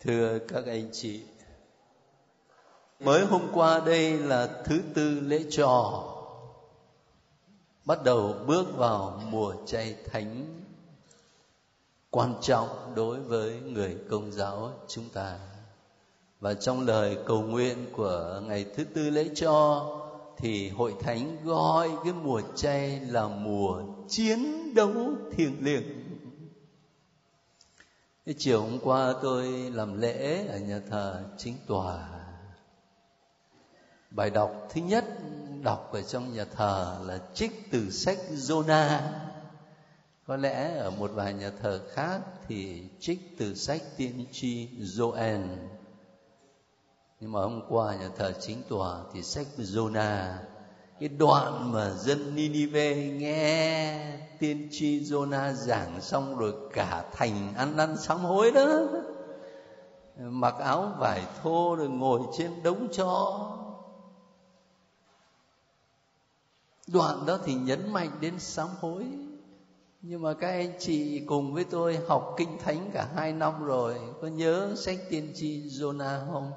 thưa các anh chị, mới hôm qua đây là thứ tư lễ trò. Bắt đầu bước vào mùa chay thánh quan trọng đối với người công giáo chúng ta. Và trong lời cầu nguyện của ngày thứ tư lễ cho thì hội thánh gọi cái mùa chay là mùa chiến đấu thiêng liêng chiều hôm qua tôi làm lễ ở nhà thờ chính tòa. Bài đọc thứ nhất, đọc ở trong nhà thờ là trích từ sách Jonah có lẽ ở một vài nhà thờ khác thì trích từ sách tiên tri Joel. Nhưng mà hôm qua nhà thờ chính tòa thì sách Jonah cái đoạn mà dân Ninive nghe tiên tri Jonah giảng xong rồi cả thành ăn năn sám hối đó, mặc áo vải thô rồi ngồi trên đống cho đoạn đó thì nhấn mạnh đến sám hối. Nhưng mà các anh chị cùng với tôi học kinh thánh cả hai năm rồi, có nhớ sách tiên tri Jonah không?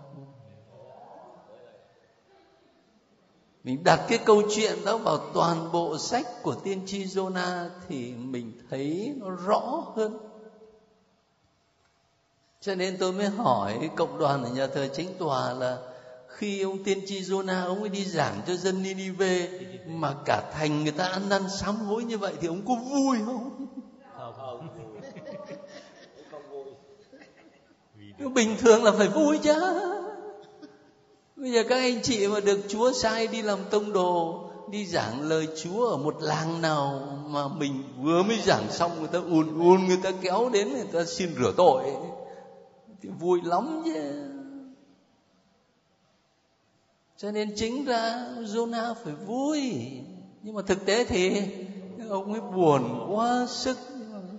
Mình đặt cái câu chuyện đó vào toàn bộ sách của tiên tri Jonah thì mình thấy nó rõ hơn cho nên tôi mới hỏi cộng đoàn ở nhà thờ chính tòa là khi ông tiên tri Jonah ông ấy đi giảng cho dân Ninive mà cả thành người ta ăn năn sám hối như vậy thì ông có vui không? Không, không Bình thường là phải vui chứ. Bây giờ các anh chị mà được Chúa sai đi làm tông đồ, đi giảng lời Chúa ở một làng nào mà mình vừa mới giảng xong người ta ùn ùn, người ta kéo đến, người ta xin rửa tội, thì vui lắm chứ cho nên chính ra Jonah phải vui. Nhưng mà thực tế thì ông ấy buồn quá sức.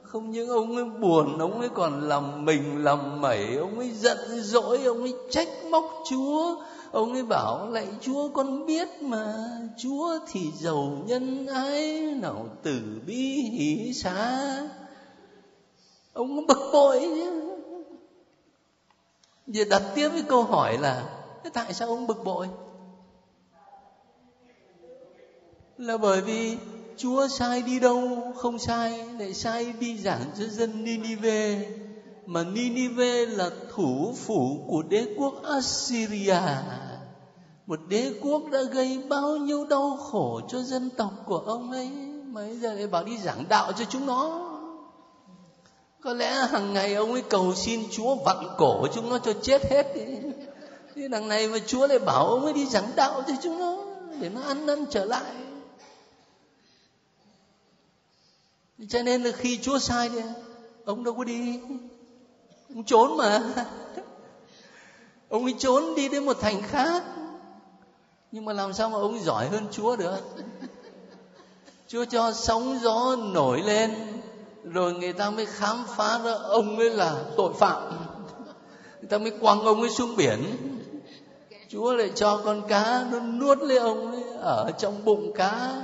Không những ông ấy buồn, ông ấy còn làm mình làm mẩy, ông ấy giận dỗi, ông ấy trách móc chúa ông ấy bảo lạy chúa, con biết mà, chúa thì giàu nhân ái, nào tử bi hỷ xá. Ông bực bội chứ. Giờ đặt tiếp cái câu hỏi là tại sao ông bực bội? Là bởi vì Chúa sai đi đâu không sai, lại sai đi giảng cho dân đi đi về mà Ninive là thủ phủ của đế quốc Assyria. Một đế quốc đã gây bao nhiêu đau khổ cho dân tộc của ông ấy. Mà bây giờ lại bảo đi giảng đạo cho chúng nó. Có lẽ hàng ngày ông ấy cầu xin Chúa vặn cổ chúng nó cho chết hết đi. thì đằng này mà Chúa lại bảo ông ấy đi giảng đạo cho chúng nó, để nó ăn năn trở lại. Cho nên là khi chúa sai thì ông đâu có đi ông trốn mà. Ông ấy trốn đi đến một thành khác. Nhưng mà làm sao mà ông giỏi hơn chúa được? Chúa cho sóng gió nổi lên, rồi người ta mới khám phá ra ông ấy là tội phạm. Người ta mới quăng ông ấy xuống biển. Chúa lại cho con cá nó nuốt lấy ông ấy ở trong bụng cá.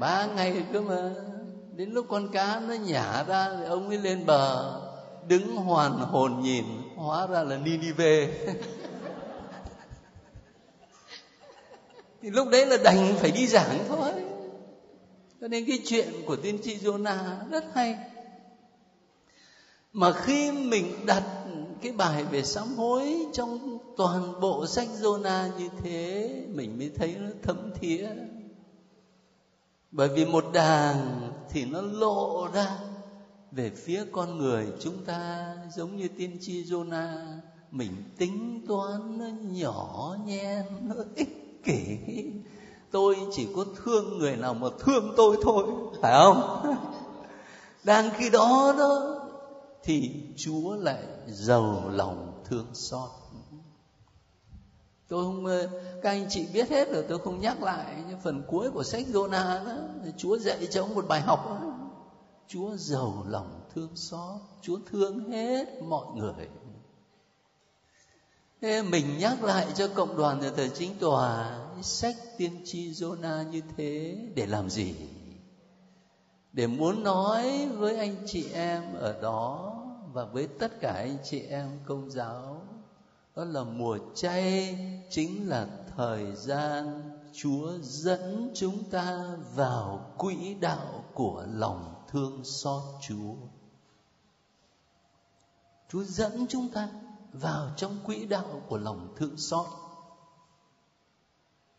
Ba ngày cơ mà. Đến lúc con cá nó nhả ra thì ông ấy lên bờ đứng hoàn hồn nhìn, hóa ra là Ninive. Thì lúc đấy là đành phải đi giảng thôi. Cho nên cái chuyện của tiên tri Jonah rất hay. Mà khi mình đặt cái bài về sám hối trong toàn bộ sách Jonah như thế, mình mới thấy nó thấm thía. Bởi vì một đàng thì nó lộ ra về phía con người chúng ta giống như tiên tri Jonah, mình tính toán nó nhỏ nhen nó ích kỷ. Tôi chỉ có thương người nào mà thương tôi thôi, phải không? Đang khi đó đó, thì chúa lại giàu lòng thương xót. Tôi không ờ, các anh chị biết hết rồi, tôi không nhắc lại, nhưng phần cuối của sách Jonah đó, Chúa dạy cho ông một bài học đó. Chúa giàu lòng thương xót, Chúa thương hết mọi người Thế mình nhắc lại cho cộng đoàn nhà thờ chính tòa sách tiên tri Jonah như thế để làm gì? Để muốn nói với anh chị em ở đó và với tất cả anh chị em công giáo, đó là mùa chay chính là thời gian chúa dẫn chúng ta vào quỹ đạo của lòng thương xót chúa. Chúa dẫn chúng ta vào trong quỹ đạo của lòng thương xót.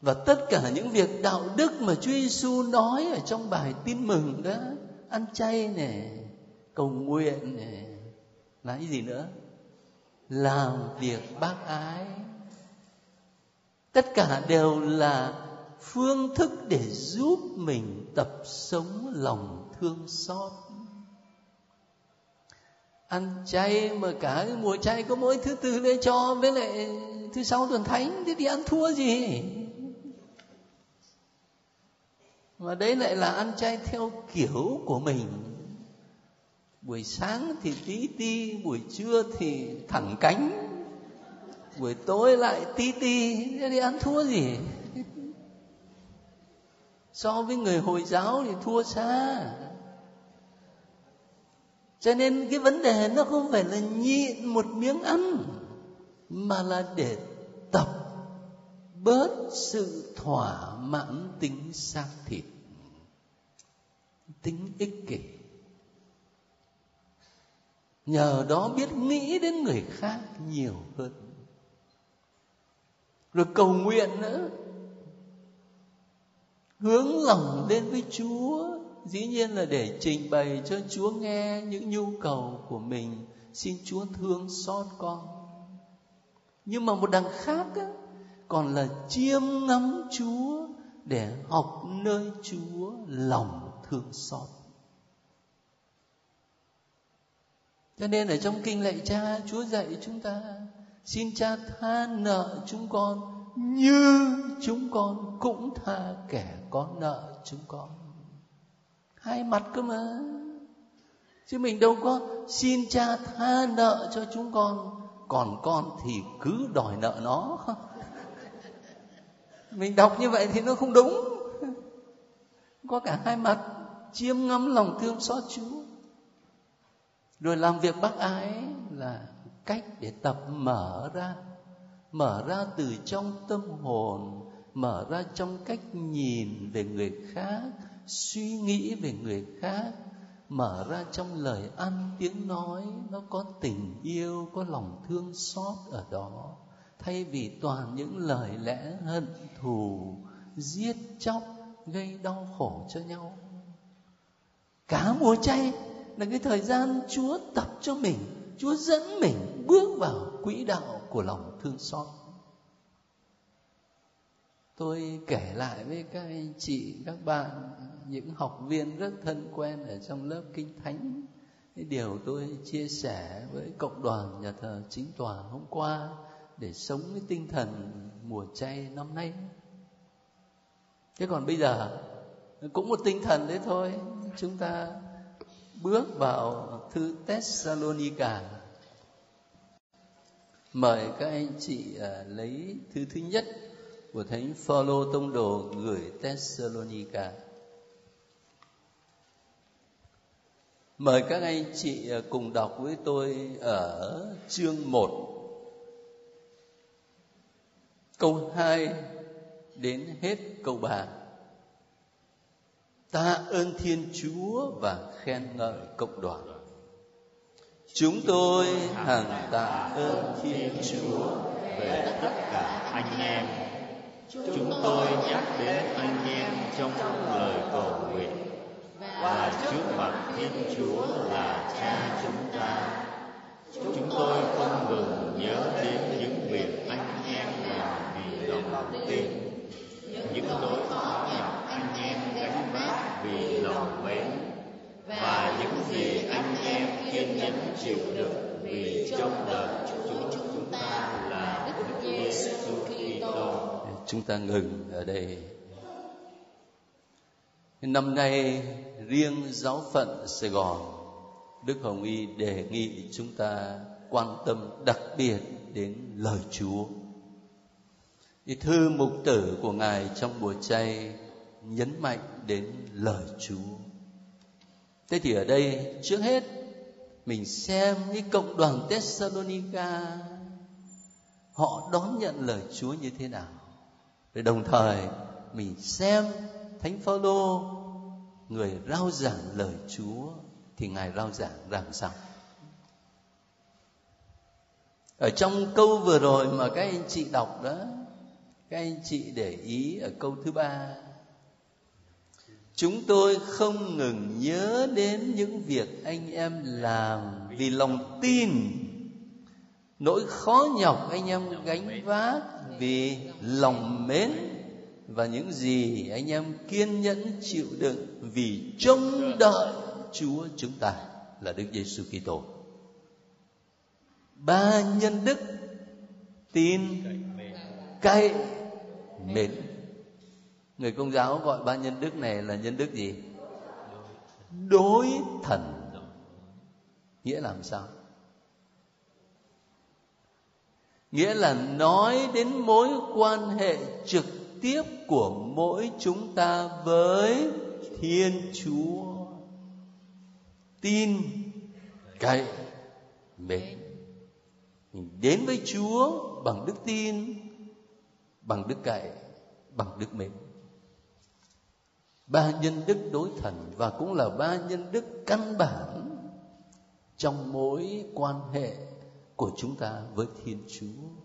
Và tất cả những việc đạo đức mà Chúa Giêsu nói ở trong bài tin mừng đó ăn chay nè, cầu nguyện nè, là cái gì nữa? Làm việc bác ái. Tất cả đều là phương thức để giúp mình tập sống lòng thương xót. Ăn chay mà cả cái mùa chay có mỗi thứ tư để cho, với lại thứ sáu tuần thánh, thế thì ăn thua gì? Mà đấy lại là ăn chay theo kiểu của mình. Buổi sáng thì tí ti, buổi trưa thì thẳng cánh, buổi tối lại tí ti, thế thì ăn thua gì? So với người hồi giáo thì thua xa cho nên cái vấn đề nó không phải là nhịn một miếng ăn, mà là để tập bớt sự thỏa mãn tính xác thịt, tính ích kỷ. Nhờ đó biết nghĩ đến người khác nhiều hơn. Rồi cầu nguyện nữa, hướng lòng lên với chúa dĩ nhiên là để trình bày cho chúa nghe những nhu cầu của mình. Xin chúa thương xót con. Nhưng mà một đằng khác á, còn là chiêm ngắm chúa để học nơi chúa lòng thương xót. Cho nên ở trong kinh lạy cha chúa dạy chúng ta xin cha tha nợ chúng con như chúng con cũng tha kẻ có nợ chúng con hai mặt cơ mà. Chứ mình đâu có xin cha tha nợ cho chúng con. Còn con thì cứ đòi nợ nó. Mình đọc như vậy thì nó không đúng. Có cả hai mặt, chiêm ngắm lòng thương xót chúa. Rồi làm việc bác ái là cách để tập mở ra. Mở ra từ trong tâm hồn, mở ra trong cách nhìn về người khác suy nghĩ về người khác, mở ra trong lời ăn tiếng nói, nó có tình yêu, có lòng thương xót ở đó. Thay vì toàn những lời lẽ hận thù, giết chóc, gây đau khổ cho nhau. Cả mùa chay là cái thời gian chúa tập cho mình, chúa dẫn mình bước vào quỹ đạo của lòng thương xót. Tôi kể lại với các anh chị, các bạn những học viên rất thân quen ở trong lớp kinh thánh. Cái điều tôi chia sẻ với cộng đoàn nhà thờ chính tòa hôm qua để sống cái tinh thần mùa chay năm nay. Thế còn bây giờ, cũng một tinh thần đấy thôi. Chúng ta bước vào thư Thessalonica. Mời các anh chị à, lấy thư thứ nhất của thánh Phaolô tông đồ gửi Thessalonica. Mời các anh chị ờ, cùng đọc với tôi ở chương 1 câu 2 đến hết câu 3 ta ơn thiên chúa và khen ngợi cộng đoàn. Chúng tôi hằng tạ ơn thiên chúa về tất cả anh em. Chúng tôi nhắc đến anh em trong lời cầu nguyện và trước mặt thiên chúa là cha chúng ta chúng tôi không ngừng nhớ đến những việc anh em làm vì lòng tin những nỗi khó nhọc anh em gánh vác vì lòng mến và những gì anh em kiên nhẫn chịu đựng vì trong đời Chúa chúng ta là Đức Giêsu Kitô. Chúng ta ngừng ở đây. Năm nay riêng giáo phận Sài Gòn, Đức Hồng Y đề nghị chúng ta quan tâm đặc biệt đến lời Chúa. Thì thư mục tử của Ngài trong buổi chay nhấn mạnh đến lời Chúa. Thế thì ở đây trước hết mình xem cái cộng đoàn Thessalonica họ đón nhận lời Chúa như thế nào. Để đồng thời mình xem Thánh Phaolô người rao giảng lời Chúa thì ngài rao giảng làm sao? Ở trong câu vừa rồi mà các anh chị đọc đó, các anh chị để ý ở câu thứ ba chúng tôi không ngừng nhớ đến những việc anh em làm vì lòng tin nỗi khó nhọc anh em gánh vác vì lòng mến và những gì anh em kiên nhẫn chịu đựng vì trông đợi Chúa chúng ta là Đức Giêsu Kitô. Ba nhân đức tin cậy mến. Người công giáo gọi ba nhân đức này là nhân đức gì? Đối thần. Nghĩa làm sao? Nghĩa là nói đến mối quan hệ trực tiếp của mỗi chúng ta với thiên chúa. Tin cậy, mến. Mình đến với chúa bằng đức tin, bằng đức cậy, bằng đức mến. Ba nhân đức đối thần và cũng là ba nhân đức căn bản trong mối quan hệ của chúng ta với thiên chúa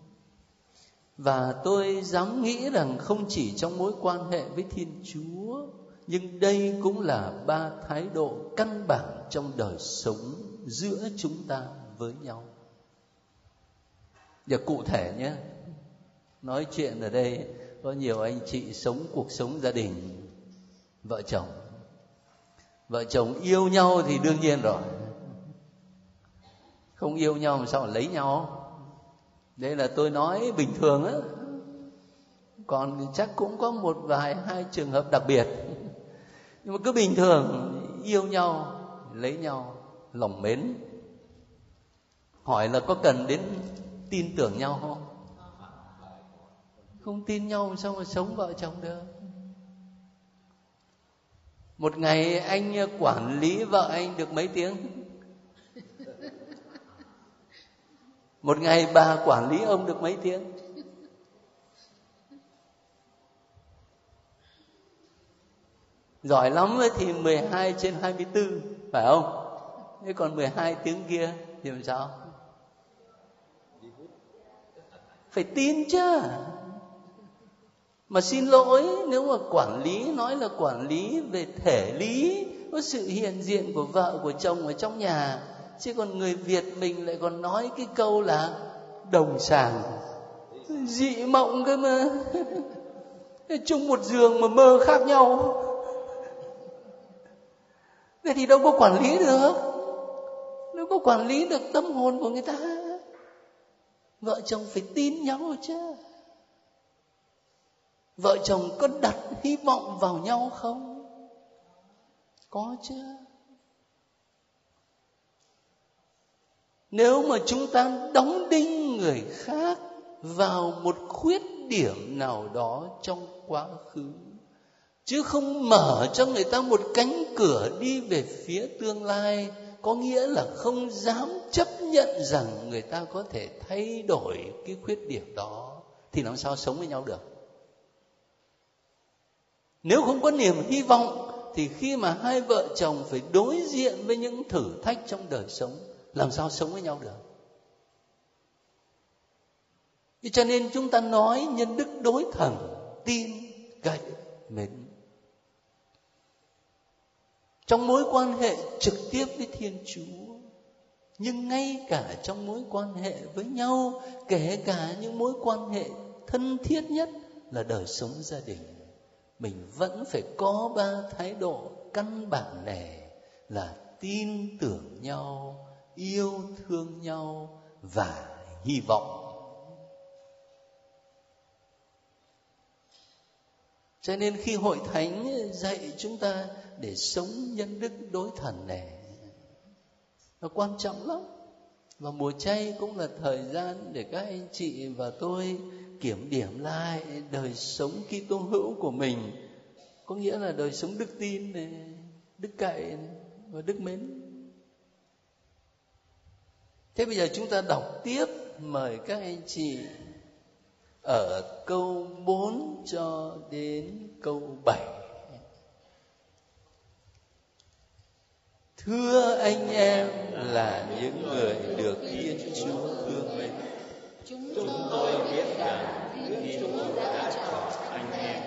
và tôi dám nghĩ rằng không chỉ trong mối quan hệ với thiên chúa, nhưng đây cũng là ba thái độ căn bản trong đời sống giữa chúng ta với nhau. Giờ cụ thể nhé, nói chuyện ở đây, có nhiều anh chị sống cuộc sống gia đình, vợ chồng. Vợ chồng yêu nhau thì đương nhiên rồi. Không yêu nhau mà sao mà lấy nhau? Đây là tôi nói bình thường á. Còn chắc cũng có một vài, hai trường hợp đặc biệt. Nhưng mà cứ bình thường, yêu nhau, lấy nhau, lòng mến. Hỏi là có cần đến tin tưởng nhau không? Không tin nhau sao mà sống vợ chồng được? Một ngày anh quản lý vợ anh được mấy tiếng? Một ngày bà quản lý ông được mấy tiếng? Giỏi lắm thì 12 trên 24 phải không? Thế còn 12 tiếng kia thì làm sao? Phải tin chứ. Mà xin lỗi, nếu mà quản lý, nói là quản lý về thể lý, có sự hiện diện của vợ, của chồng ở trong nhà chứ còn người việt mình lại còn nói cái câu là đồng sàng. Dị mộng cơ mà. Chung một giường mà mơ khác nhau. Thế thì đâu có quản lý được. Đâu có quản lý được tâm hồn của người ta. Vợ chồng phải tin nhau chứ. Vợ chồng có đặt hy vọng vào nhau không? Có chứ. Nếu mà chúng ta đóng đinh người khác vào một khuyết điểm nào đó trong quá khứ, chứ không mở cho người ta một cánh cửa đi về phía tương lai, có nghĩa là không dám chấp nhận rằng người ta có thể thay đổi cái khuyết điểm đó, thì làm sao sống với nhau được? Nếu không có niềm hy vọng, thì khi mà hai vợ chồng phải đối diện với những thử thách trong đời sống làm sao sống với nhau được? Cho nên chúng ta nói nhân đức đối thần, tin cậy mến. Trong mối quan hệ trực tiếp với thiên chúa, nhưng ngay cả trong mối quan hệ với nhau, kể cả những mối quan hệ thân thiết nhất là đời sống gia đình, mình vẫn phải có ba thái độ căn bản này là tin tưởng nhau yêu thương nhau và hy vọng. Cho nên khi hội thánh dạy chúng ta để sống nhân đức đối thần này nó quan trọng lắm. Và mùa chay cũng là thời gian để các anh chị và tôi kiểm điểm lại đời sống Kitô hữu của mình. Có nghĩa là đời sống đức tin này, đức cậy này, và đức mến thế bây giờ chúng ta đọc tiếp mời các anh chị ở câu 4 cho đến câu 7 Thưa anh em là những người được Thiên Chúa thương mến. Chúng tôi biết rằng Thiên Chúa đã chọn anh em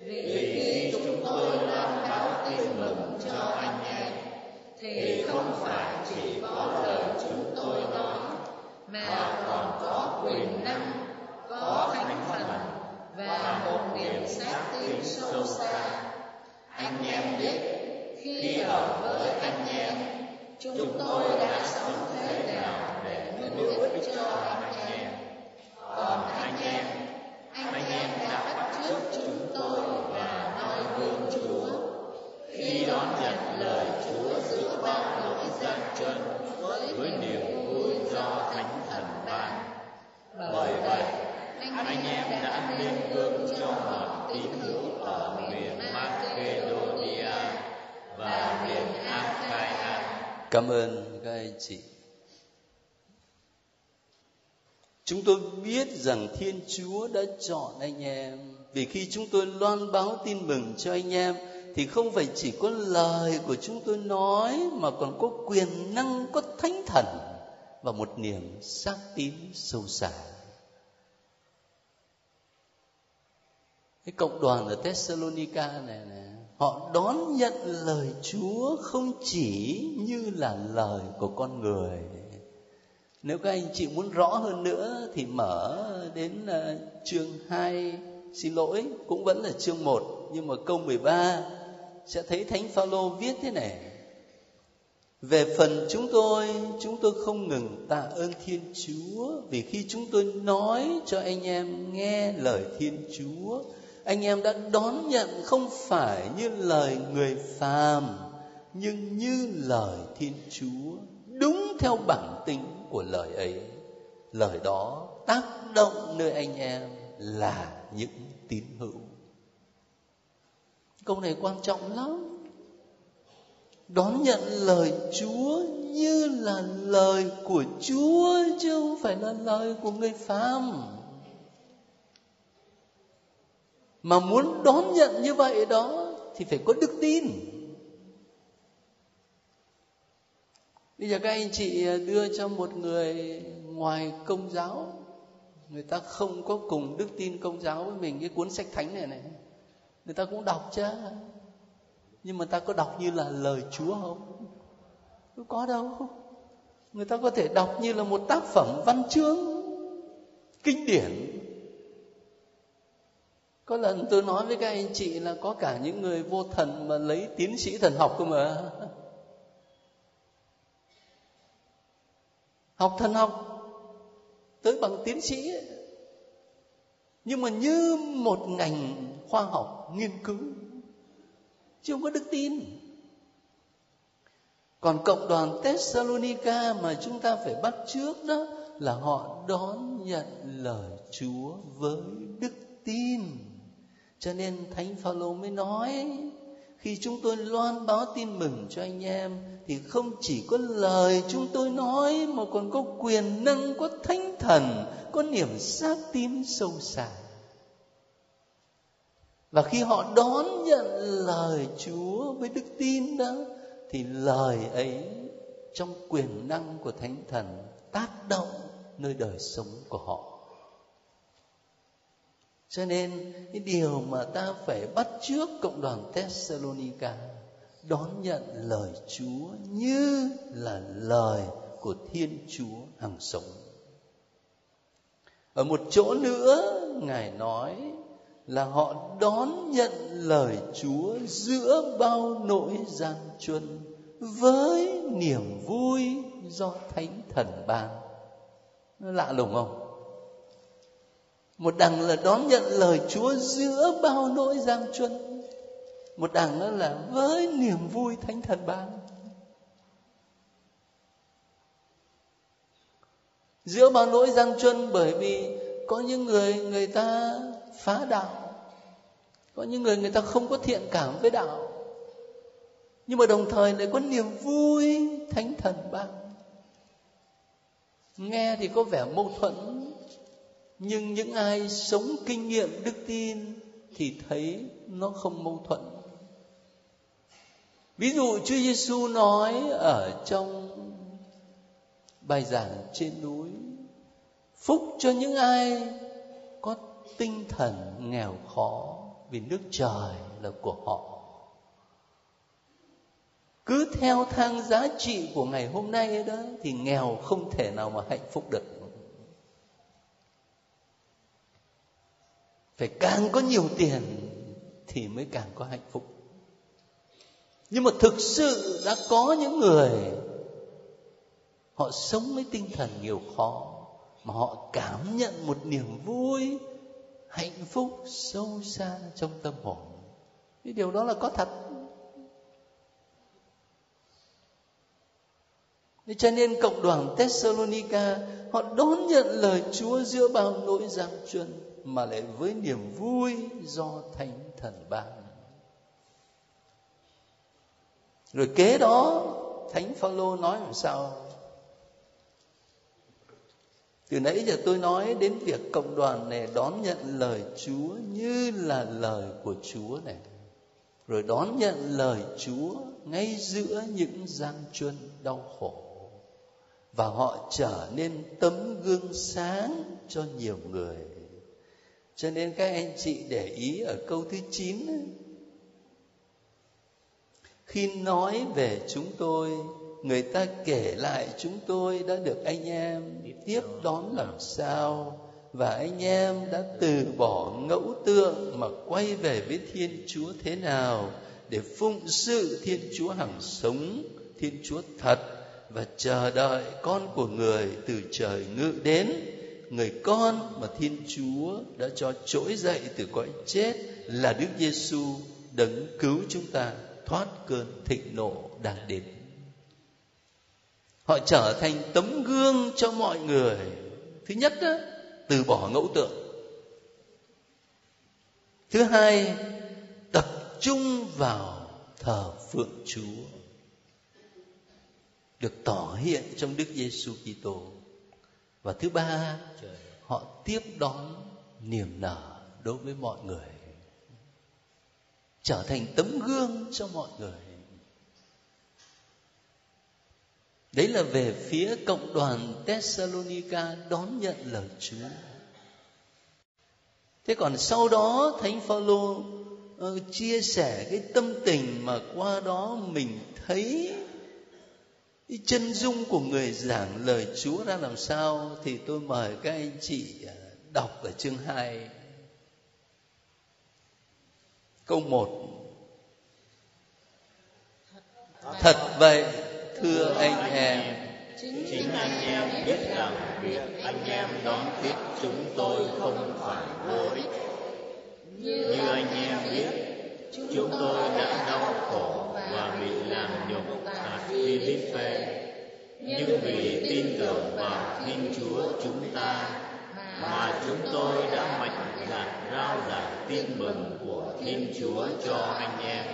Vì khi chúng tôi loan báo tin mừng cho anh em Thì không phải chỉ có lời chúng tôi nói mà còn có quyền năng, có thánh thần Và một niềm xác tin sâu xa. Anh em biết khi ở với anh em chúng tôi đã sống thế nào để hữu ích cho anh em. Còn anh em anh em đã bắt trước chúng tôi và noi gương chúa. Khi đón nhận lời chúa giữa bao lỗi gian chân với niềm vui do thánh bởi vậy anh em đã nên gương cho một tín hữu ở miền Macedonia và miền Achaia. Cảm ơn các anh chị. Chúng tôi biết rằng Thiên Chúa đã chọn anh em vì khi chúng tôi loan báo tin mừng cho anh em thì không phải chỉ có lời của chúng tôi nói mà còn có quyền năng có thánh thần và một niềm xác tín sâu xa. Cái cộng đoàn ở Thessalonica này nè, họ đón nhận lời Chúa không chỉ như là lời của con người. Nếu các anh chị muốn rõ hơn nữa thì mở đến ờ, chương 2 xin lỗi, cũng vẫn là chương 1 nhưng mà câu 13 sẽ thấy Thánh Phaolô viết thế này. Về phần chúng tôi, chúng tôi không ngừng tạ ơn Thiên Chúa vì khi chúng tôi nói cho anh em nghe lời Thiên Chúa anh em đã đón nhận không phải như lời người phàm nhưng như lời thiên chúa đúng theo bản tính của lời ấy. Lời đó tác động nơi anh em là những tín hữu. Câu này quan trọng lắm đón nhận lời chúa như là lời của chúa chứ không phải là lời của người phàm. Mà muốn đón nhận như vậy đó thì phải có đức tin. Bây giờ các anh chị đưa cho một người ngoài công giáo, người ta không có cùng đức tin công giáo với mình, cái cuốn sách thánh này này, người ta cũng đọc chứ nhưng mà ta có đọc như là lời chúa không? Không có đâu. Người ta có thể đọc như là một tác phẩm văn chương, kinh điển. Có lần tôi nói với các anh chị là có cả những người vô thần mà lấy tiến sĩ thần học cơ mà. Học thần học tới bằng tiến sĩ. Ấy. nhưng mà như một ngành khoa học nghiên cứu chứ không có đức tin. Còn cộng đoàn Thessalonica mà chúng ta phải bắt trước đó là họ đón nhận lời Chúa với đức tin. Cho nên thánh phaolô mới nói, khi chúng tôi loan báo tin mừng cho anh em, thì không chỉ có lời chúng tôi nói mà còn có quyền năng có thánh thần, có niềm xác tín sâu xa và khi họ đón nhận lời chúa với đức tin đó, thì lời ấy trong quyền năng của thánh thần tác động nơi đời sống của họ cho nên, cái điều mà ta phải bắt trước cộng đoàn Thessalonica, đón nhận lời Chúa như là lời của Thiên Chúa hằng sống. Ở một chỗ nữa, Ngài nói là họ đón nhận lời Chúa giữa bao nỗi gian truân với niềm vui do Thánh Thần ban. Lạ lùng không? một đằng là đón nhận lời chúa giữa bao nỗi gian truân một đằng nữa là với niềm vui thánh thần ban giữa bao nỗi gian truân bởi vì có những người người ta phá đạo có những người người ta không có thiện cảm với đạo. Nhưng mà đồng thời lại có niềm vui thánh thần ban nghe thì có vẻ mâu thuẫn, nhưng những ai sống kinh nghiệm đức tin thì thấy nó không mâu thuẫn. Ví dụ Chúa Giêsu nói ở trong bài giảng trên núi, phúc cho những ai có tinh thần nghèo khó vì nước trời là của họ. Cứ theo thang giá trị của ngày hôm nay đó, thì nghèo không thể nào mà hạnh phúc được. Phải càng có nhiều tiền thì mới càng có hạnh phúc. Nhưng mà thực sự đã có những người, họ sống với tinh thần nhiều khó, mà họ cảm nhận một niềm vui hạnh phúc sâu xa trong tâm hồn cái điều đó là có thật cho nên cộng đoàn Thessalonica, họ đón nhận lời Chúa giữa bao nỗi gian truân, mà lại với niềm vui do Thánh Thần ban. Rồi kế đó, Thánh Phaolô nói làm sao? Từ nãy giờ tôi nói đến việc cộng đoàn này đón nhận lời Chúa như là lời của Chúa này. Rồi đón nhận lời Chúa ngay giữa những gian truân đau khổ. Và họ trở nên tấm gương sáng cho nhiều người. Cho nên các anh chị để ý ở câu thứ 9 khi nói về chúng tôi người ta kể lại chúng tôi đã được anh em tiếp đón làm sao. Và anh em đã từ bỏ ngẫu tượng mà quay về với thiên chúa thế nào để phụng sự thiên chúa hằng sống thiên chúa thật và chờ đợi con của người từ trời ngự đến người con mà thiên chúa đã cho trỗi dậy từ cõi chết là đức giêsu đấng cứu chúng ta thoát cơn thịnh nộ đang đến họ trở thành tấm gương cho mọi người thứ nhất đó, từ bỏ ngẫu tượng thứ hai tập trung vào thờ phượng chúa được tỏ hiện trong Đức Giêsu Kitô. Và thứ ba, họ tiếp đón niềm nở đối với mọi người. Trở thành tấm gương cho mọi người. Đấy là về phía cộng đoàn Thessalonica đón nhận lời Chúa. Thế còn sau đó Thánh Phaolô uh, chia sẻ cái tâm tình mà qua đó mình thấy cái chân dung của người giảng lời Chúa ra làm sao thì tôi mời các anh chị ờ, đọc ở chương 2 câu 1 Thật vậy thưa anh em, Chính anh em biết rằng việc anh em đón tiếp chúng tôi không phải vô ích Như anh em biết, chúng tôi đã đau khổ và bị làm nhục tại Philippe. Nhưng vì tin tưởng vào Thiên Chúa chúng ta mà chúng tôi đã mạnh dạn rao giảng tin mừng của Thiên Chúa cho anh em.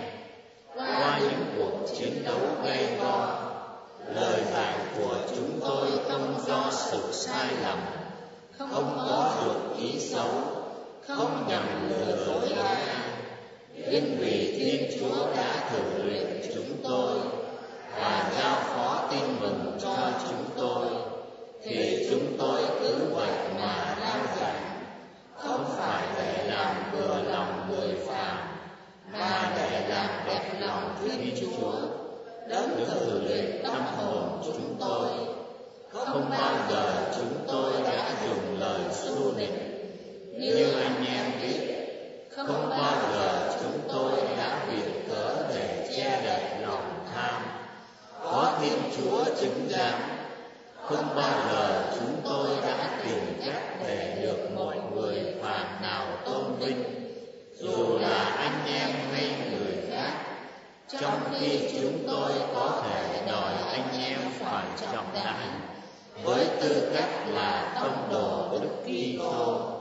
Qua những cuộc chiến đấu gay go lời giảng của chúng tôi không do sự sai lầm. Không có dụng ý xấu. Không nhằm lừa dối ai. nhưng vì Thiên Chúa đã thử luyện chúng tôi và giao phó tin mừng cho chúng tôi thì chúng tôi cứ vậy mà rao giảng không phải để làm vừa lòng người phàm mà để làm đẹp lòng Thiên Chúa đến từ luyện tâm hồn chúng tôi. Không bao giờ chúng tôi đã dùng lời xu nịnh như anh em biết. Không bao giờ chúng tôi đã viện cớ để che đậy lòng tham. Có thiên chúa chứng giám, không bao giờ chúng tôi đã tìm cách để được một người phàm nào tôn vinh dù là anh em hay người khác trong khi chúng tôi có thể đòi anh em phải trọng đại với tư cách là tông đồ đức Kitô.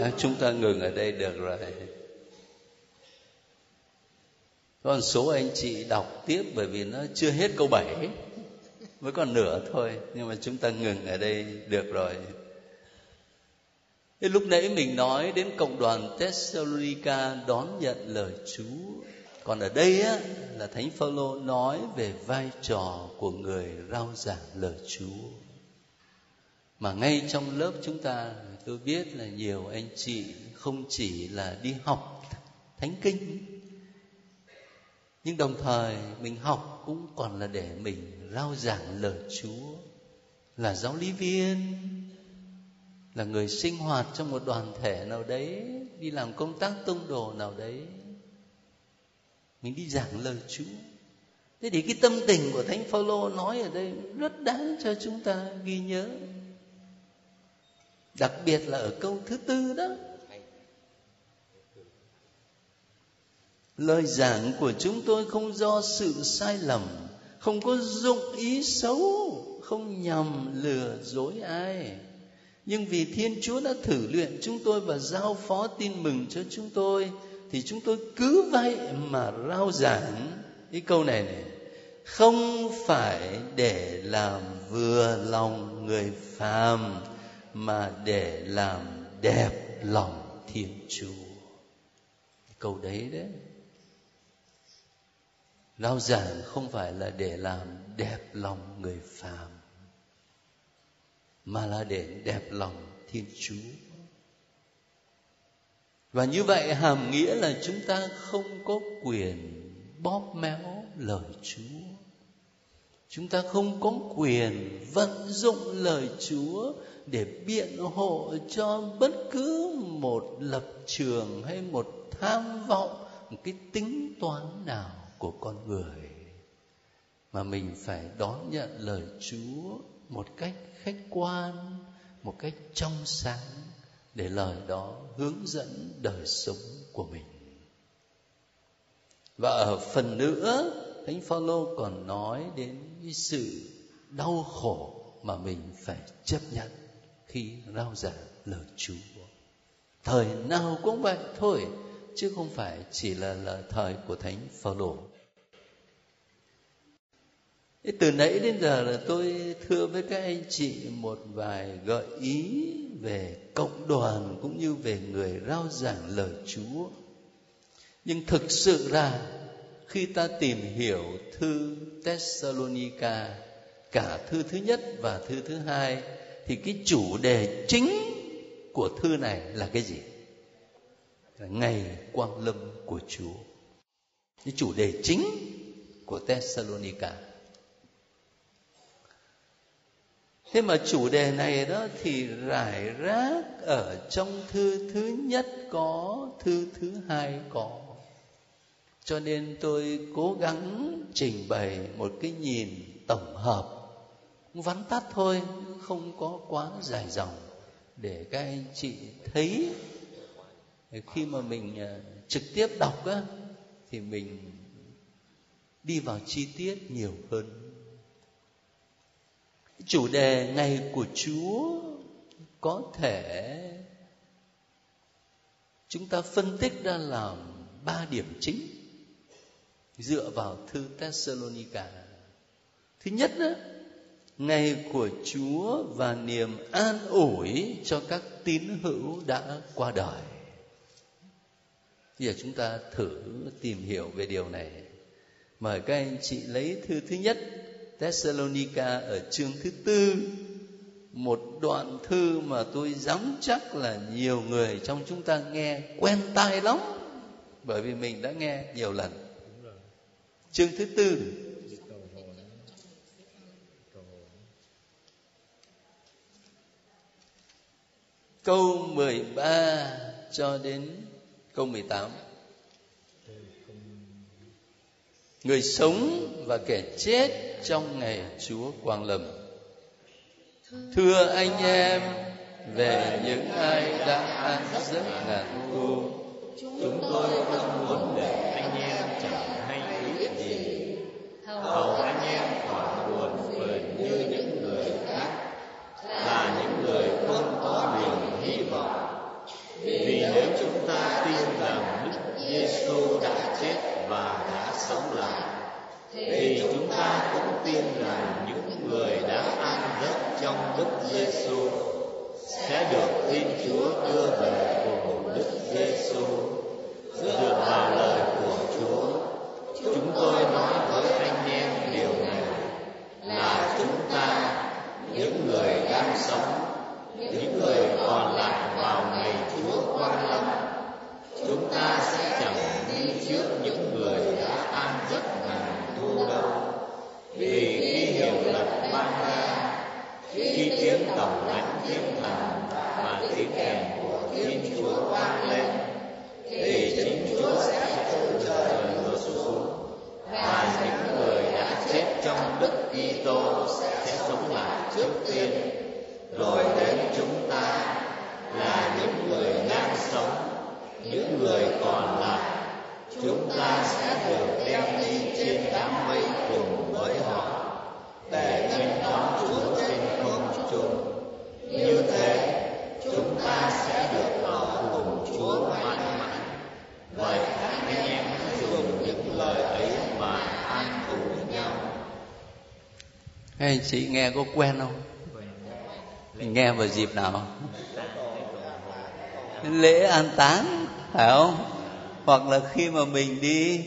À, chúng ta ngừng ở đây được rồi. Còn số anh chị đọc tiếp bởi vì nó chưa hết câu 7 mới còn nửa thôi nhưng mà chúng ta ngừng ở đây được rồi. Thế lúc nãy mình nói đến cộng đoàn Thessalonica đón nhận lời Chúa. Còn ở đây á, là Thánh Phaolô nói về vai trò của người rao giảng lời Chúa. Mà ngay trong lớp chúng ta, tôi biết là nhiều anh chị không chỉ là đi học thánh kinh, nhưng đồng thời mình học cũng còn là để mình rao giảng lời Chúa, là giáo lý viên, là người sinh hoạt trong một đoàn thể nào đấy, đi làm công tác tông đồ nào đấy mình đi giảng lời Chúa. Thế thì cái tâm tình của thánh Phaolô nói ở đây rất đáng cho chúng ta ghi nhớ. Đặc biệt là ở câu thứ tư đó. Lời giảng của chúng tôi không do sự sai lầm, không có dụng ý xấu, không nhằm lừa dối ai. Nhưng vì thiên chúa đã thử luyện chúng tôi và giao phó tin mừng cho chúng tôi thì chúng tôi cứ vậy mà rao giảng cái câu này này. Không phải để làm vừa lòng người phàm, mà để làm đẹp lòng thiên chúa. Câu đấy đấy. Rao giảng không phải là để làm đẹp lòng người phàm, mà là để đẹp lòng thiên chúa và như vậy hàm nghĩa là chúng ta không có quyền bóp méo lời chúa. Chúng ta không có quyền vận dụng lời chúa để biện hộ cho bất cứ một lập trường hay một tham vọng, một cái tính toán nào của con người. Mà mình phải đón nhận lời chúa một cách khách quan, một cách trong sáng để lời đó hướng dẫn đời sống của mình và ở phần nữa thánh phaolô còn nói đến cái sự đau khổ mà mình phải chấp nhận khi rao giảng lời Chúa. Thời nào cũng vậy thôi, chứ không phải chỉ là là thời của Thánh Phaolô. Thế từ nãy đến giờ là tôi thưa với các anh chị một vài gợi ý về cộng đoàn cũng như về người rao giảng lời Chúa. Nhưng thực sự ra, khi ta tìm hiểu thư Thessalonica, cả thư thứ nhất và thư thứ hai, thì cái chủ đề chính của thư này là cái gì? Là ngày quang lâm của Chúa. Cái chủ đề chính của Thessalonica thế mà chủ đề này đó thì rải rác ở trong thư thứ nhất có, thư thứ hai có. Cho nên tôi cố gắng trình bày một cái nhìn tổng hợp, vắn tắt thôi, không có quá dài dòng, để các anh chị thấy. Khi mà mình à, trực tiếp đọc á, thì mình đi vào chi tiết nhiều hơn chủ đề ngày của chúa có thể chúng ta phân tích ra làm ba điểm chính dựa vào thư Thessalonica. Thứ nhất đó, ngày của Chúa và niềm an ủi cho các tín hữu đã qua đời. Bây giờ chúng ta thử tìm hiểu về điều này. Mời các anh chị lấy thư thứ nhất Thessalonica ở chương thứ tư. Một đoạn thư mà tôi dám chắc là nhiều người trong chúng ta nghe quen tai lắm, bởi vì mình đã nghe nhiều lần. Chương thứ tư. Câu 13 cho đến câu 18 người sống và kẻ chết trong ngày Chúa Quang Lâm. Thưa anh em, về những ai đã an giấc ngàn thu, chúng tôi không muốn để anh em chẳng hay biết gì. Hầu anh em khỏi buồn phiền như những người khác, là những người không có niềm hy vọng. Vì nếu chúng ta tin rằng Đức Giêsu đã chết và đã sống lại thì chúng ta cũng tin rằng những người Đức Giêsu sẽ được Thiên Chúa đưa về cùng Đức Giêsu dựa vào lời của Chúa chúng tôi nói với anh em điều này là chúng ta những người đang sống những người còn lại vào ngày Chúa quan lâm chúng ta sẽ chẳng đi trước những người đã an giấc ngàn thu đâu vì khi hiệu lực ban ra khi tiếng tổng lãnh thiên thần và tiếng kèn của thiên chúa vang lên thì chính chúa sẽ từ trời ngược xuống và những người đã chết trong đức Kitô sẽ sống lại trước tiên rồi đến chúng ta là những người đang sống những người còn lại chúng ta sẽ được đem đi trên đám mây cùng với họ để nghênh đón Chúa trên không trung. Như thế, chúng ta sẽ được ở cùng Chúa mãi mãi. Vậy anh em dùng những lời ấy mà an ủi nhau. Các anh chị nghe có quen không? Mình nghe vào dịp nào? Lễ an táng, phải không? Hoặc là khi mà mình đi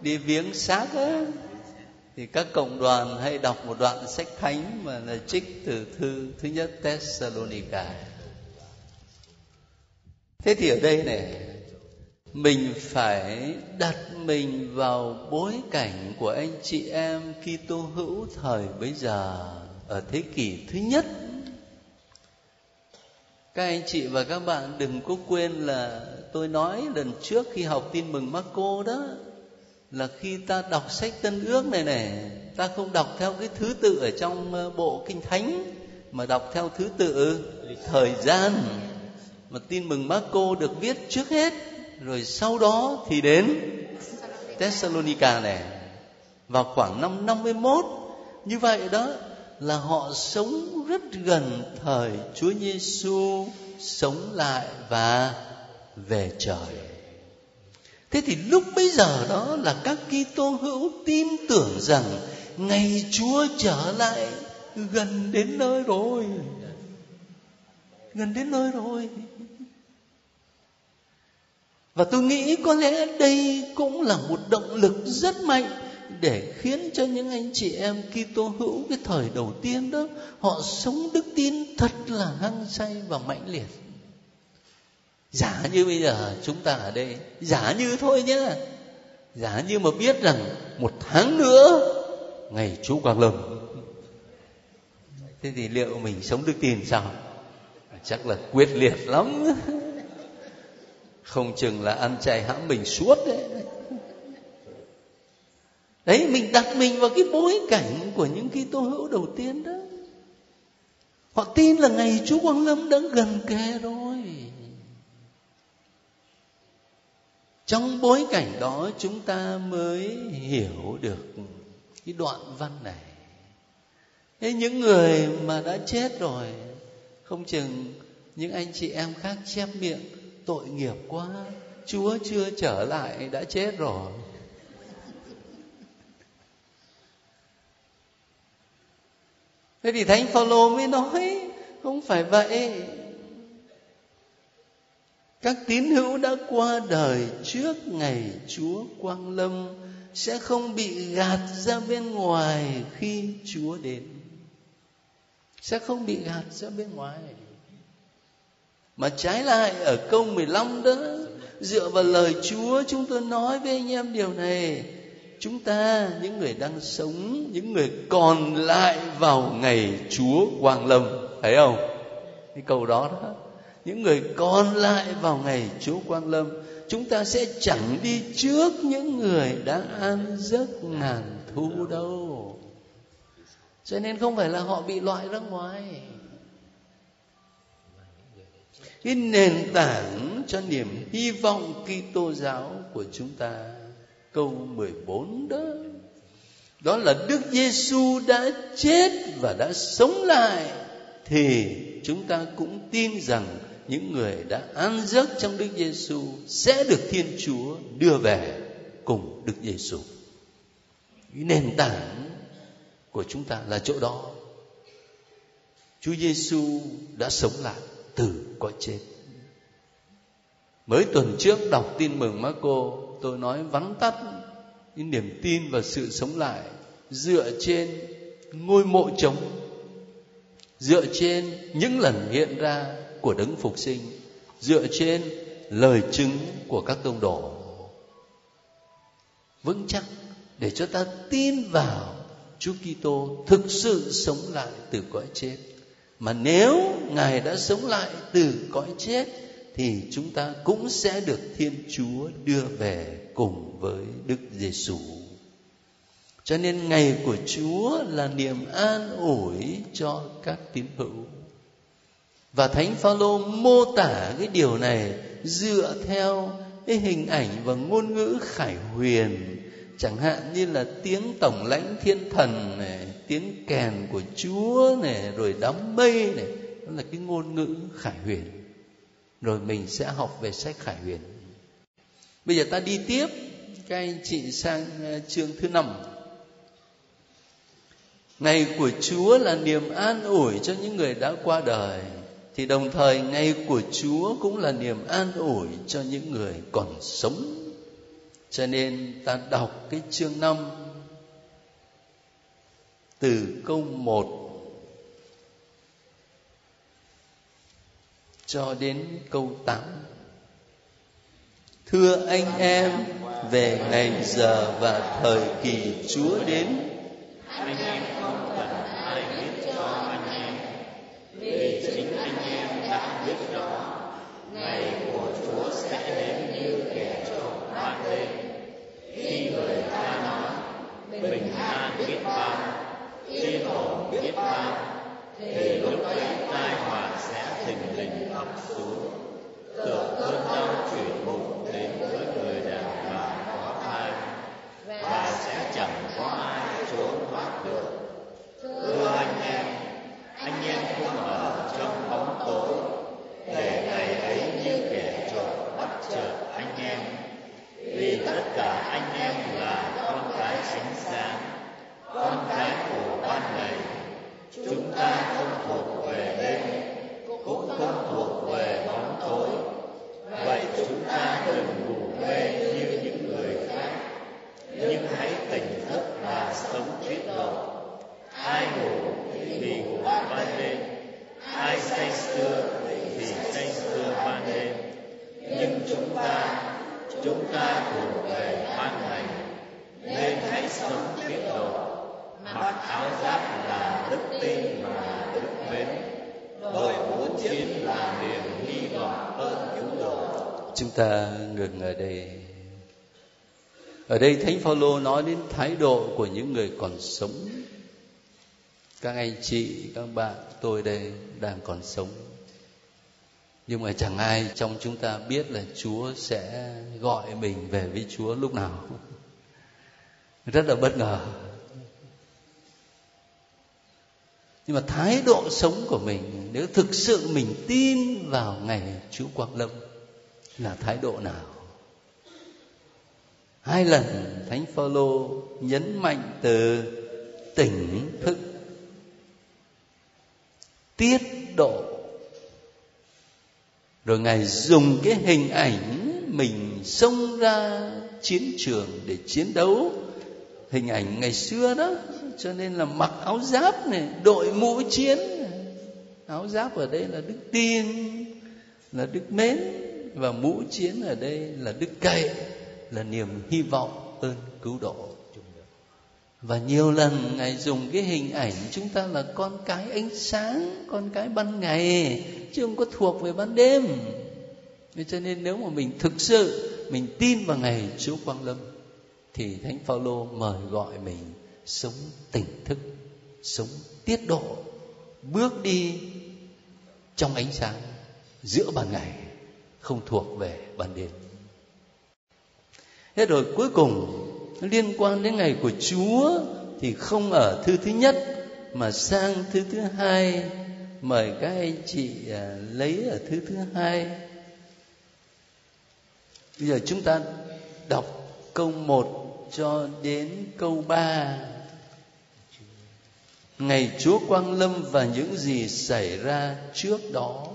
đi viếng xác á, thì các cộng đoàn hay đọc một đoạn sách thánh mà là trích từ thư thứ nhất Thessalonica. Thế thì ở đây này mình phải đặt mình vào bối cảnh của anh chị em Kitô hữu thời bấy giờ ở thế kỷ thứ nhất. Các anh chị và các bạn đừng có quên là tôi nói lần trước khi học tin mừng Marco đó là khi ta đọc sách Tân Ước này này, ta không đọc theo cái thứ tự ở trong ờ, bộ kinh thánh mà đọc theo thứ tự thời gian. Mà tin mừng Marco được viết trước hết rồi sau đó thì đến Thessalonica này vào khoảng năm 51 như vậy đó là họ sống rất gần thời Chúa Giêsu sống lại và về trời. Thế thì lúc bây giờ đó là các Kitô hữu tin tưởng rằng ngày Chúa trở lại gần đến nơi rồi. Gần đến nơi rồi. Và tôi nghĩ có lẽ đây cũng là một động lực rất mạnh để khiến cho những anh chị em Kitô hữu cái thời đầu tiên đó họ sống đức tin thật là hăng say và mãnh liệt. Giả như bây giờ chúng ta ở đây, giả như thôi nhé. Giả như mà biết rằng một tháng nữa ngày chú Quang Lâm. Thế thì liệu mình sống đức tin sao? Chắc là quyết liệt lắm không chừng là ăn chay hãm mình suốt đấy. Đấy, mình đặt mình vào cái bối cảnh của những cái tô hữu đầu tiên đó. Họ tin là ngày chúa quang lâm đã gần kề rồi. Trong bối cảnh đó, chúng ta mới hiểu được cái đoạn văn này. Thế những người mà đã chết rồi, không chừng những anh chị em khác chép miệng tội nghiệp quá, chúa chưa trở lại đã chết rồi. Thế thì thánh phaolô mới nói, không phải vậy. Các tín hữu đã qua đời trước ngày chúa quang lâm sẽ không bị gạt ra bên ngoài khi chúa đến. Sẽ không bị gạt ra bên ngoài mà trái lại, ở câu 15 đó, Dựa vào lời Chúa, chúng tôi nói với anh em điều này. Chúng ta, những người đang sống, Những người còn lại vào ngày Chúa Quang Lâm, Thấy không? Cái câu đó đó. Những người còn lại vào ngày Chúa Quang Lâm, Chúng ta sẽ chẳng đi trước những người đã an giấc ngàn thu đâu. Cho nên không phải là họ bị loại ra ngoài cái nền tảng cho niềm hy vọng Kitô giáo của chúng ta. Câu 14 đó. Đó là Đức Giêsu đã chết và đã sống lại thì chúng ta cũng tin rằng những người đã an giấc trong Đức Giêsu sẽ được Thiên Chúa đưa về cùng Đức Giêsu. Cái nền tảng của chúng ta là chỗ đó. Chúa Giêsu đã sống lại từ cõi chết. Mới tuần trước đọc tin mừng Marco, tôi nói vắn tắt những niềm tin và sự sống lại dựa trên ngôi mộ trống dựa trên những lần hiện ra của đấng phục sinh dựa trên lời chứng của các tông đồ vững chắc để cho ta tin vào Chúa Kitô thực sự sống lại từ cõi chết. Mà nếu Ngài đã sống lại từ cõi chết, thì chúng ta cũng sẽ được Thiên Chúa đưa về cùng với Đức Giêsu. Cho nên ngày của Chúa là niềm an ủi cho các tín hữu. Và Thánh Phaolô mô tả cái điều này dựa theo cái hình ảnh và ngôn ngữ khải huyền chẳng hạn như là tiếng tổng lãnh thiên thần này, tiếng kèn của chúa này, rồi đám mây này, đó là cái ngôn ngữ khải huyền. Rồi mình sẽ học về sách khải huyền. Bây giờ ta đi tiếp. Các anh chị sang ờ, chương thứ năm. Ngày của chúa là niềm an ủi cho những người đã qua đời, thì đồng thời ngày của chúa cũng là niềm an ủi cho những người còn sống cho nên ta đọc cái chương 5 từ câu 1 cho đến câu 8. Thưa anh em, về ngày giờ và thời kỳ Chúa đến. Anh em không cần ai biết cho anh em, vì chính anh em đã biết rõ ngày của Chúa sẽ đến như kẻ trộm ban đêm. Khi người ta nói bình an biết bao, yên ổn biết bao, thì lúc ấy tai họa sẽ thình lình ập xuống, tựa cơn đau chuyển bụng đến với người đàn bà có thai, và sẽ chẳng có ai trốn thoát được. Thưa anh em, anh em không ở trong bóng tối, để ngày ấy như kẻ trộm bắt chợt anh em vì tất cả anh em là con cái ánh sáng con cái của ban ngày chúng ta không thuộc về đêm cũng không thuộc về bóng tối vậy chúng ta đừng ngủ mê như những người khác nhưng hãy tỉnh thức và sống tiết độ ai ngủ thì ngủ ban đêm ai xưa vì thì say ban đêm. Nhưng chúng ta chúng ta thuộc về ban ngày nên hãy sống tiết độ mặc áo giáp là đức tin và đức mến. Đội mũ chiến là niềm hy vọng ơn cứu độ. Chúng ta ngừng ở đây. Ở đây thánh phaolô nói đến thái độ của những người còn sống các anh chị, các bạn, tôi đây đang còn sống. Nhưng mà chẳng ai trong chúng ta biết là chúa sẽ gọi mình về với chúa lúc nào. Rất là bất ngờ. Nhưng mà thái độ sống của mình, nếu thực sự mình tin vào ngày chúa quang lâm, là thái độ nào? Hai lần thánh phaolô nhấn mạnh từ tỉnh thức tiết độ. Rồi ngài dùng cái hình ảnh mình xông ra chiến trường để chiến đấu. Hình ảnh ngày xưa đó, cho nên là mặc áo giáp này, đội mũ chiến áo giáp ở đây là đức tin là đức mến, và mũ chiến ở đây là đức cậy, là niềm hy vọng ơn cứu độ và nhiều lần ngài dùng cái hình ảnh chúng ta là con cái ánh sáng con cái ban ngày chứ không có thuộc về ban đêm cho nên nếu mà mình thực sự mình tin vào ngày Chúa Quang Lâm thì Thánh Phaolô mời gọi mình sống tỉnh thức, sống tiết độ, bước đi trong ánh sáng giữa ban ngày, không thuộc về ban đêm. Thế rồi cuối cùng liên quan đến ngày của Chúa thì không ở thư thứ nhất mà sang thư thứ hai. Mời các anh chị à, lấy ở thư thứ hai. Bây giờ chúng ta đọc câu 1 cho đến câu 3 ngày Chúa Quang Lâm và những gì xảy ra trước đó.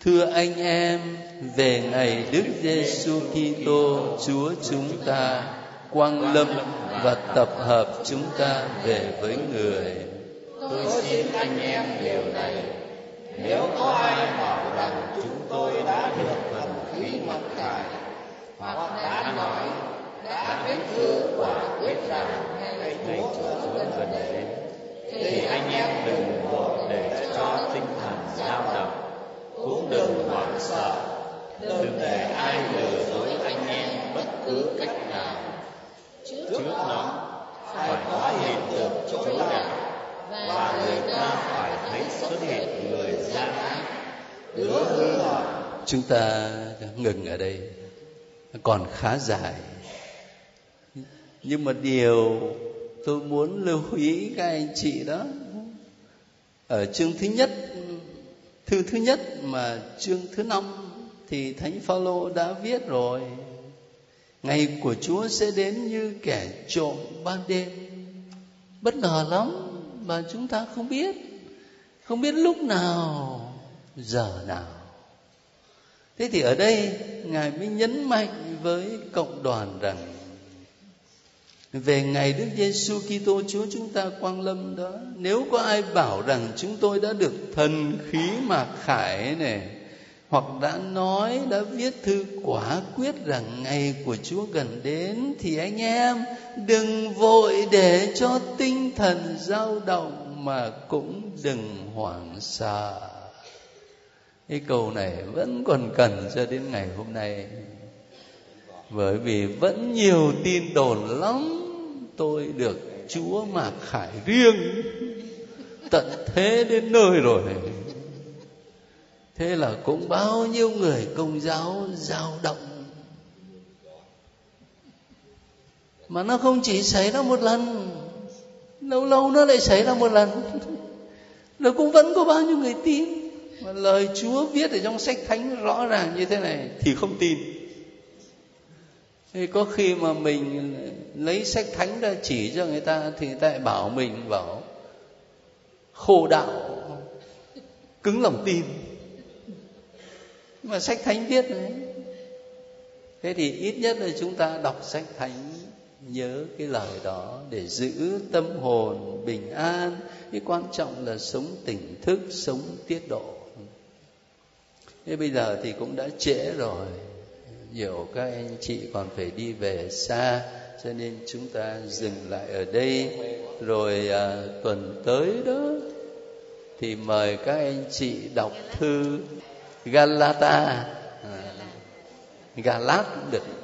Thưa anh em, về ngày Đức Giêsu Kitô Chúa chúng ta quang lâm và tập hợp chúng ta về với người. Tôi xin anh em điều này, nếu có ai bảo rằng chúng tôi đã được thần khí mặc tài hoặc đã nói đã viết thư quả quyết rằng ngày Chúa gần đến thì anh em đừng vội để cho tinh thần dao động. Cũng đừng hoảng sợ. Đừng để ai lừa dối anh em bất cứ cách nào trước nó phải có hiện tượng chối đạo và người ta phải thấy xuất hiện người gian ác. hứa hứa hỏi chúng ta ngừng ở đây. Còn khá dài. Nhưng mà điều tôi muốn lưu ý các anh chị đó ở chương thứ nhất thư thứ nhất mà chương thứ năm thì thánh phaolô đã viết rồi ngày của chúa sẽ đến như kẻ trộm ban đêm. Bất ngờ lắm mà chúng ta không biết. Không biết lúc nào, giờ nào. Thế thì ở đây, ngài mới nhấn mạnh với cộng đoàn rằng, về ngày Đức Giêsu Kitô, Chúa chúng ta quang lâm đó, nếu có ai bảo rằng chúng tôi đã được thần khí mạc khải này hoặc đã nói, đã viết thư quả quyết rằng ngày của Chúa gần đến, thì anh em đừng vội để cho tinh thần dao động mà cũng đừng hoảng sợ. Cái câu này vẫn còn cần cho đến ngày hôm nay. Bởi vì vẫn nhiều tin đồn lắm, tôi được chúa mạc khải riêng tận thế đến nơi rồi thế là cũng bao nhiêu người công giáo dao động. Mà nó không chỉ xảy ra một lần, lâu lâu nó lại xảy ra một lần. Rồi cũng vẫn có bao nhiêu người tin. Mà lời chúa viết ở trong sách thánh rõ ràng như thế này thì không tin. Thì có khi mà mình lấy sách thánh ra chỉ cho người ta thì người ta lại bảo mình, bảo khô đạo, cứng lòng tin mà sách thánh viết đấy. Thế thì ít nhất là chúng ta đọc sách thánh nhớ cái lời đó để giữ tâm hồn bình an. Cái quan trọng là sống tỉnh thức sống tiết độ. Thế bây giờ thì cũng đã trễ rồi. Nhiều các anh chị còn phải đi về xa cho nên chúng ta dừng lại ở đây. Rồi à, tuần tới đó thì mời các anh chị đọc thư. Galata. Ờ, Galat cũng được.